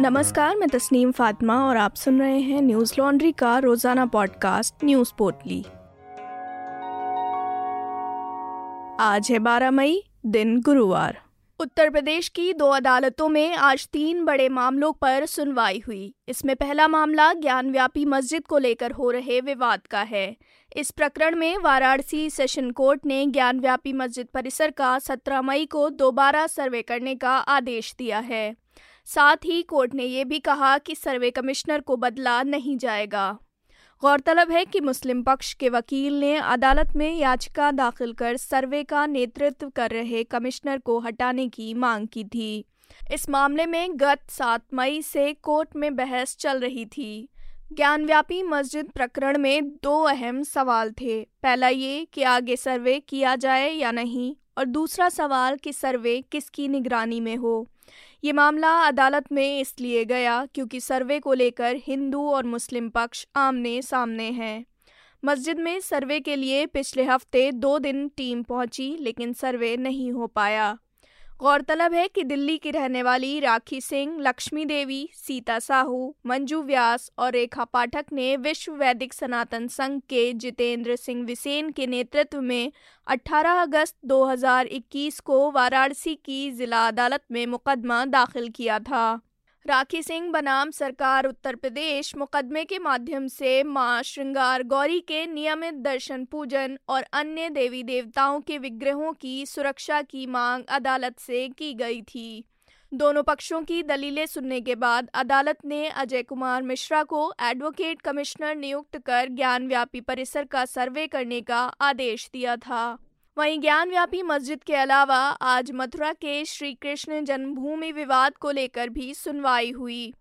नमस्कार, मैं तस्नीम फातिमा और आप सुन रहे हैं न्यूज़ लॉन्ड्री का रोज़ाना पॉडकास्ट, न्यूज़ पोर्टली। आज है 12 मई, दिन गुरुवार। उत्तर प्रदेश की दो अदालतों में आज तीन बड़े मामलों पर सुनवाई हुई। इसमें पहला मामला ज्ञानव्यापी मस्जिद को लेकर हो रहे विवाद का है। इस प्रकरण में वाराणसी सेशन कोर्ट ने ज्ञानव्यापी मस्जिद परिसर का 17 मई को दोबारा सर्वे करने का आदेश दिया है। साथ ही कोर्ट ने ये भी कहा कि सर्वे कमिश्नर को बदला नहीं जाएगा। गौरतलब है कि मुस्लिम पक्ष के वकील ने अदालत में याचिका दाखिल कर सर्वे का नेतृत्व कर रहे कमिश्नर को हटाने की मांग की थी। इस मामले में गत सात मई से कोर्ट में बहस चल रही थी। ज्ञानव्यापी मस्जिद प्रकरण में दो अहम सवाल थे। पहला ये कि आगे सर्वे किया जाए या नहीं, और दूसरा सवाल कि सर्वे किसकी निगरानी में हो। ये मामला अदालत में इसलिए गया क्योंकि सर्वे को लेकर हिंदू और मुस्लिम पक्ष आमने सामने हैं। मस्जिद में सर्वे के लिए पिछले हफ़्ते दो दिन टीम पहुँची, लेकिन सर्वे नहीं हो पाया। गौरतलब है कि दिल्ली की रहने वाली राखी सिंह, लक्ष्मी देवी, सीता साहू, मंजू व्यास और रेखा पाठक ने विश्व वैदिक सनातन संघ के जितेंद्र सिंह विसेन के नेतृत्व में 18 अगस्त 2021 को वाराणसी की जिला अदालत में मुकदमा दाखिल किया था। राखी सिंह बनाम सरकार उत्तर प्रदेश मुकदमे के माध्यम से माँ श्रृंगार गौरी के नियमित दर्शन, पूजन और अन्य देवी देवताओं के विग्रहों की सुरक्षा की मांग अदालत से की गई थी। दोनों पक्षों की दलीलें सुनने के बाद अदालत ने अजय कुमार मिश्रा को एडवोकेट कमिश्नर नियुक्त कर ज्ञानव्यापी परिसर का सर्वे करने का आदेश दिया था। वहीं ज्ञानव्यापी मस्जिद के अलावा आज मथुरा के श्री कृष्ण जन्मभूमि विवाद को लेकर भी सुनवाई हुई।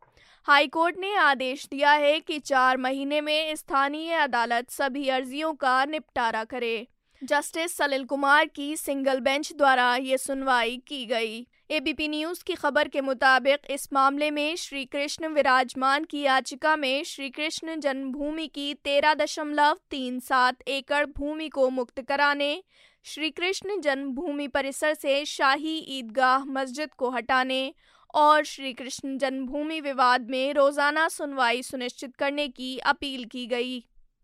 हाईकोर्ट ने आदेश दिया है कि चार महीने में स्थानीय अदालत सभी अर्जियों का निपटारा करे। जस्टिस सलिल कुमार की सिंगल बेंच द्वारा ये सुनवाई की गई। एबीपी न्यूज़ की खबर के मुताबिक इस मामले में श्री कृष्ण विराजमान की याचिका में श्री कृष्ण जन्मभूमि की तेरह दशमलव तीन सात एकड़ भूमि को मुक्त कराने श्री कृष्ण जन्मभूमि परिसर से शाही ईदगाह मस्जिद को हटाने और श्री कृष्ण जन्मभूमि विवाद में रोज़ाना सुनवाई सुनिश्चित करने की अपील की गई।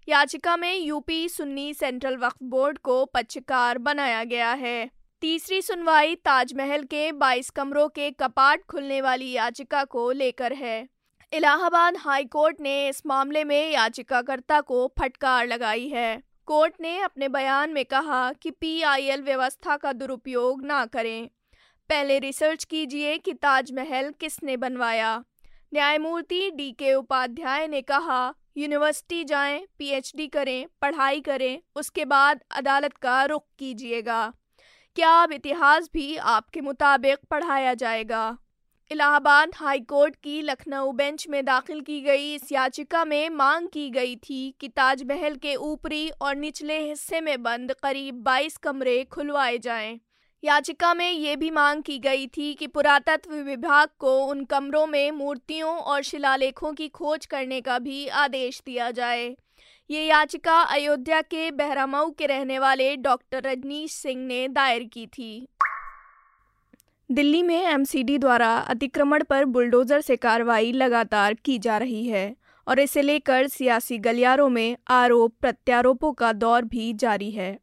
याचिका में UP Sunni central Waqf board को पक्षकार बनाया गया है। तीसरी सुनवाई ताजमहल के 22 कमरों के कपाट खुलने वाली याचिका को लेकर है। इलाहाबाद हाई कोर्ट ने इस मामले में याचिकाकर्ता को फटकार लगाई है। कोर्ट ने अपने बयान में कहा कि पीआईएल व्यवस्था का दुरुपयोग ना करें। पहले रिसर्च कीजिए कि ताजमहल किसने बनवाया। न्यायमूर्ति डी के उपाध्याय ने कहा यूनिवर्सिटी जाएँ, पीएचडी करें पढ़ाई करें उसके बाद अदालत का रुख कीजिएगा। क्या अब इतिहास भी आपके मुताबिक पढ़ाया जाएगा? इलाहाबाद हाई कोर्ट की लखनऊ बेंच में दाखिल की गई इस याचिका में मांग की गई थी कि ताजमहल के ऊपरी और निचले हिस्से में बंद करीब 22 कमरे खुलवाए जाएँ। याचिका में ये भी मांग की गई थी कि पुरातत्व विभाग को उन कमरों में मूर्तियों और शिलालेखों की खोज करने का भी आदेश दिया जाए ये याचिका अयोध्या के बहरामऊ के रहने वाले डॉक्टर रजनीश सिंह ने दायर की थी दिल्ली में एमसीडी द्वारा अतिक्रमण पर बुलडोजर से कार्रवाई लगातार की जा रही है और इसे लेकर सियासी गलियारों में आरोप प्रत्यारोपों का दौर भी जारी है।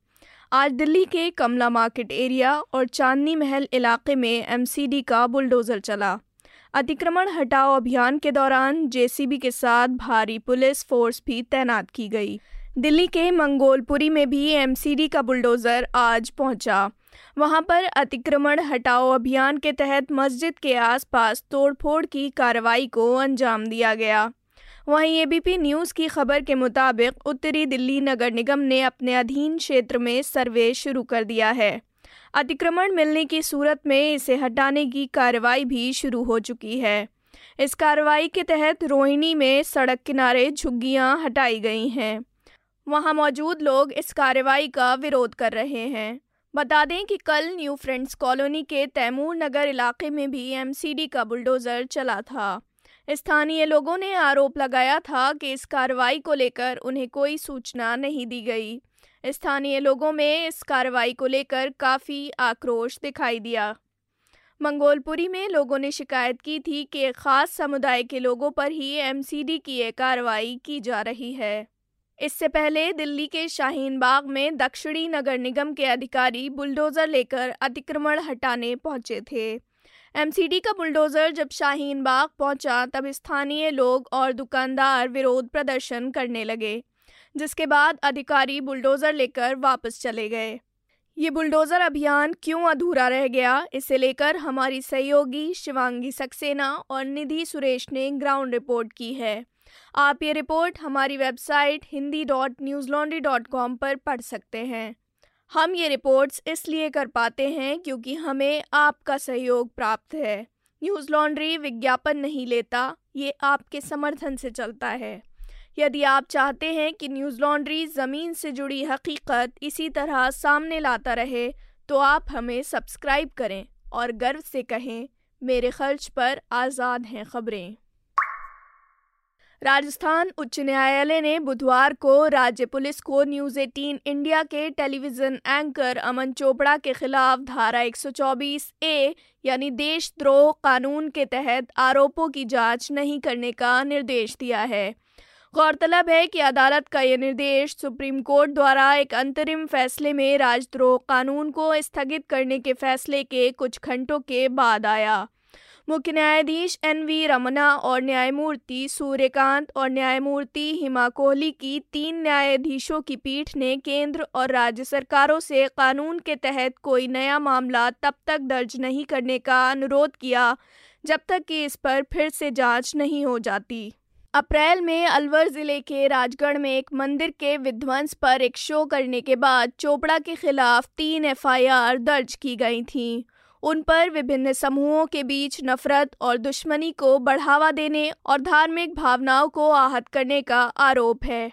आज दिल्ली के कमला मार्केट एरिया और चांदनी महल इलाके में एमसीडी का बुलडोजर चला। अतिक्रमण हटाओ अभियान के दौरान जेसीबी के साथ भारी पुलिस फोर्स भी तैनात की गई। दिल्ली के मंगोलपुरी में भी एमसीडी का बुलडोजर आज पहुँचा। वहाँ पर अतिक्रमण हटाओ अभियान के तहत मस्जिद के आसपास तोड़फोड़ की कार्रवाई को अंजाम दिया गया। वहीं एबीपी न्यूज़ की खबर के मुताबिक उत्तरी दिल्ली नगर निगम ने अपने अधीन क्षेत्र में सर्वे शुरू कर दिया है। अतिक्रमण मिलने की सूरत में इसे हटाने की कार्रवाई भी शुरू हो चुकी है। इस कार्रवाई के तहत रोहिणी में सड़क किनारे झुग्गियाँ हटाई गई हैं। वहाँ मौजूद लोग इस कार्रवाई का विरोध कर रहे हैं। बता दें कि कल न्यू फ्रेंड्स कॉलोनी के तैमूर नगर इलाके में भी एमसीडी का बुलडोज़र चला था। स्थानीय लोगों ने आरोप लगाया था कि इस कार्रवाई को लेकर उन्हें कोई सूचना नहीं दी गई। स्थानीय लोगों में इस कार्रवाई को लेकर काफ़ी आक्रोश दिखाई दिया। मंगोलपुरी में लोगों ने शिकायत की थी कि खास समुदाय के लोगों पर ही एमसीडी की ये कार्रवाई की जा रही है। इससे पहले दिल्ली के शाहीन बाग में दक्षिणी नगर निगम के अधिकारी बुलडोजर लेकर अतिक्रमण हटाने पहुँचे थे। एमसीडी का बुलडोजर जब शाहीन बाग पहुँचा, तब स्थानीय लोग और दुकानदार विरोध प्रदर्शन करने लगे, जिसके बाद अधिकारी बुलडोजर लेकर वापस चले गए। ये बुलडोजर अभियान क्यों अधूरा रह गया, इसे लेकर हमारी सहयोगी शिवांगी सक्सेना और निधि सुरेश ने ग्राउंड रिपोर्ट की है। आप ये रिपोर्ट हमारी website Hindi dot Newslaundry dot com पर पढ़ सकते हैं। हम ये रिपोर्ट्स इसलिए कर पाते हैं क्योंकि हमें आपका सहयोग प्राप्त है। न्यूज़ लॉन्ड्री विज्ञापन नहीं लेता, ये आपके समर्थन से चलता है। यदि आप चाहते हैं कि न्यूज़ लॉन्ड्री ज़मीन से जुड़ी हकीकत इसी तरह सामने लाता रहे तो आप हमें सब्सक्राइब करें और गर्व से कहें, मेरे खर्च पर आज़ाद हैं खबरें। राजस्थान उच्च न्यायालय ने बुधवार को राज्य पुलिस को न्यूज़ 18 इंडिया के टेलीविज़न एंकर अमन चोपड़ा के खिलाफ धारा 124 ए यानी देशद्रोह कानून के तहत आरोपों की जाँच नहीं करने का निर्देश दिया है। गौरतलब है कि अदालत का यह निर्देश सुप्रीम कोर्ट द्वारा एक अंतरिम फैसले में राजद्रोह कानून को स्थगित करने के फैसले के कुछ घंटों के बाद आया। मुख्य न्यायाधीश एन वी रमना और न्यायमूर्ति सूर्यकांत और न्यायमूर्ति हिमा कोहली की तीन न्यायाधीशों की पीठ ने केंद्र और राज्य सरकारों से कानून के तहत कोई नया मामला तब तक दर्ज नहीं करने का अनुरोध किया, जब तक कि इस पर फिर से जाँच नहीं हो जाती। अप्रैल में अलवर ज़िले के राजगढ़ में एक मंदिर के विध्वंस पर एक शो करने के बाद चोपड़ा के खिलाफ तीन एफआईआर दर्ज की गई थीं। उन पर विभिन्न समूहों के बीच नफरत और दुश्मनी को बढ़ावा देने और धार्मिक भावनाओं को आहत करने का आरोप है।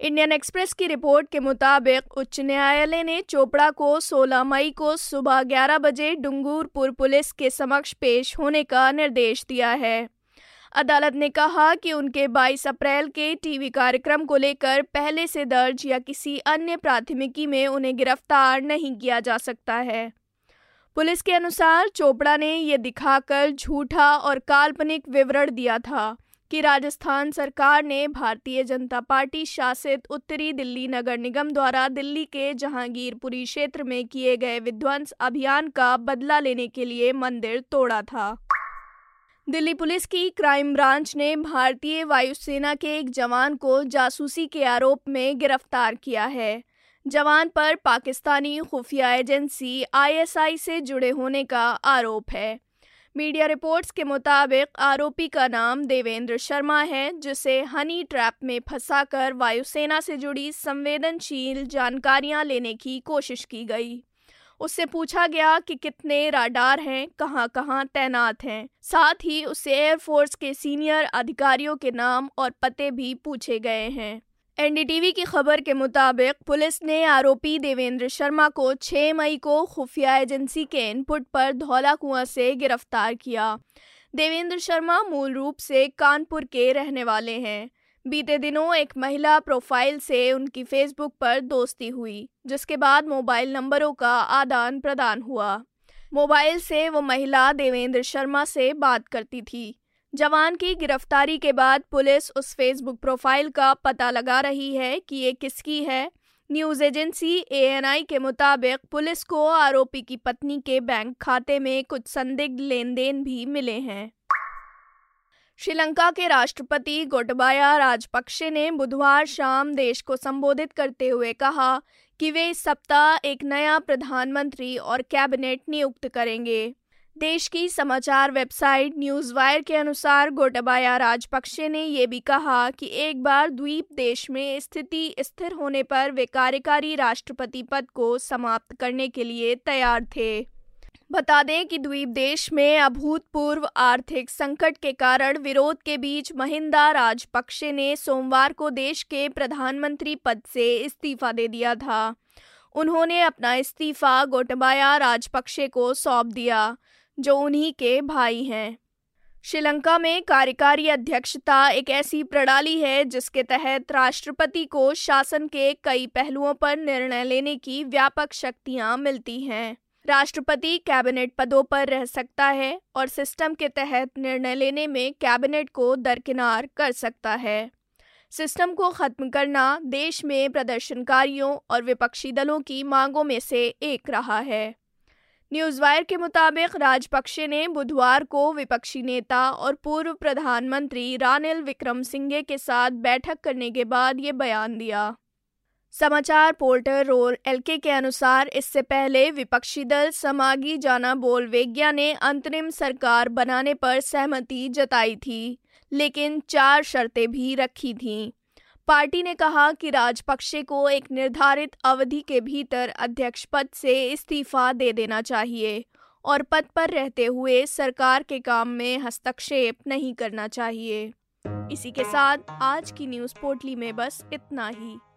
इंडियन एक्सप्रेस की रिपोर्ट के मुताबिक उच्च न्यायालय ने चोपड़ा को 16 मई को सुबह 11 बजे डूंगरपुर पुलिस के समक्ष पेश होने का निर्देश दिया है। अदालत ने कहा कि उनके 22 अप्रैल के टीवी कार्यक्रम को लेकर पहले से दर्ज या किसी अन्य प्राथमिकी में उन्हें गिरफ़्तार नहीं किया जा सकता है। पुलिस के अनुसार चोपड़ा ने ये दिखाकर झूठा और काल्पनिक विवरण दिया था कि राजस्थान सरकार ने भारतीय जनता पार्टी शासित उत्तरी दिल्ली नगर निगम द्वारा दिल्ली के जहांगीरपुरी क्षेत्र में किए गए विध्वंस अभियान का बदला लेने के लिए मंदिर तोड़ा था। दिल्ली पुलिस की क्राइम ब्रांच ने भारतीय वायुसेना के एक जवान को जासूसी के आरोप में गिरफ़्तार किया है। जवान पर पाकिस्तानी खुफिया एजेंसी आईएसआई से जुड़े होने का आरोप है। मीडिया रिपोर्ट्स के मुताबिक आरोपी का नाम देवेंद्र शर्मा है, जिसे हनी ट्रैप में फंसाकर वायुसेना से जुड़ी संवेदनशील जानकारियाँ लेने की कोशिश की गई। उससे पूछा गया कि कितने राडार हैं, कहाँ कहाँ तैनात हैं। साथ ही उससे एयरफोर्स के सीनियर अधिकारियों के नाम और पते भी पूछे गए हैं। एनडीटीवी की खबर के मुताबिक पुलिस ने आरोपी देवेंद्र शर्मा को 6 मई को खुफिया एजेंसी के इनपुट पर धौला कुआँ से गिरफ़्तार किया। देवेंद्र शर्मा मूल रूप से कानपुर के रहने वाले हैं। बीते दिनों एक महिला प्रोफ़ाइल से उनकी फेसबुक पर दोस्ती हुई, जिसके बाद मोबाइल नंबरों का आदान प्रदान हुआ। मोबाइल से वो महिला देवेंद्र शर्मा से बात करती थी। जवान की गिरफ्तारी के बाद पुलिस उस फेसबुक प्रोफ़ाइल का पता लगा रही है कि ये किसकी है। न्यूज़ एजेंसी एएनआई के मुताबिक पुलिस को आरोपी की पत्नी के बैंक खाते में कुछ संदिग्ध लेन देन भी मिले हैं। श्रीलंका के राष्ट्रपति गोटबाया राजपक्षे ने बुधवार शाम देश को संबोधित करते हुए कहा कि वे इस सप्ताह एक नया प्रधानमंत्री और कैबिनेट नियुक्त करेंगे। देश की समाचार वेबसाइट न्यूज़ वायर के अनुसार गोटबाया राजपक्षे ने यह भी कहा कि एक बार द्वीप देश में स्थिति स्थिर होने पर वे कार्यकारी राष्ट्रपति पद को समाप्त करने के लिए तैयार थे। बता दें कि द्वीप देश में अभूतपूर्व आर्थिक संकट के कारण विरोध के बीच महिंदा राजपक्षे ने सोमवार को देश के प्रधानमंत्री पद से इस्तीफा दे दिया था। उन्होंने अपना इस्तीफा गोटबाया राजपक्षे को सौंप दिया, जो उन्हीं के भाई हैं। श्रीलंका में कार्यकारी अध्यक्षता एक ऐसी प्रणाली है जिसके तहत राष्ट्रपति को शासन के कई पहलुओं पर निर्णय लेने की व्यापक शक्तियाँ मिलती हैं। राष्ट्रपति कैबिनेट पदों पर रह सकता है और सिस्टम के तहत निर्णय लेने में कैबिनेट को दरकिनार कर सकता है। सिस्टम को खत्म करना देश में प्रदर्शनकारियों और विपक्षी दलों की मांगों में से एक रहा है। न्यूज़ वायर के मुताबिक राजपक्षे ने बुधवार को विपक्षी नेता और पूर्व प्रधानमंत्री रानिल विक्रम सिंघे के साथ बैठक करने के बाद ये बयान दिया। समाचार पोर्टल रोल एलके के अनुसार इससे पहले विपक्षी दल समागी जाना बोलवेग्या ने अंतरिम सरकार बनाने पर सहमति जताई थी, लेकिन चार शर्तें भी रखी थीं। पार्टी ने कहा कि राजपक्षे को एक निर्धारित अवधि के भीतर अध्यक्ष पद से इस्तीफा दे देना चाहिए और पद पर रहते हुए सरकार के काम में हस्तक्षेप नहीं करना चाहिए। इसी के साथ आज की न्यूज़ पोर्टली में बस इतना ही।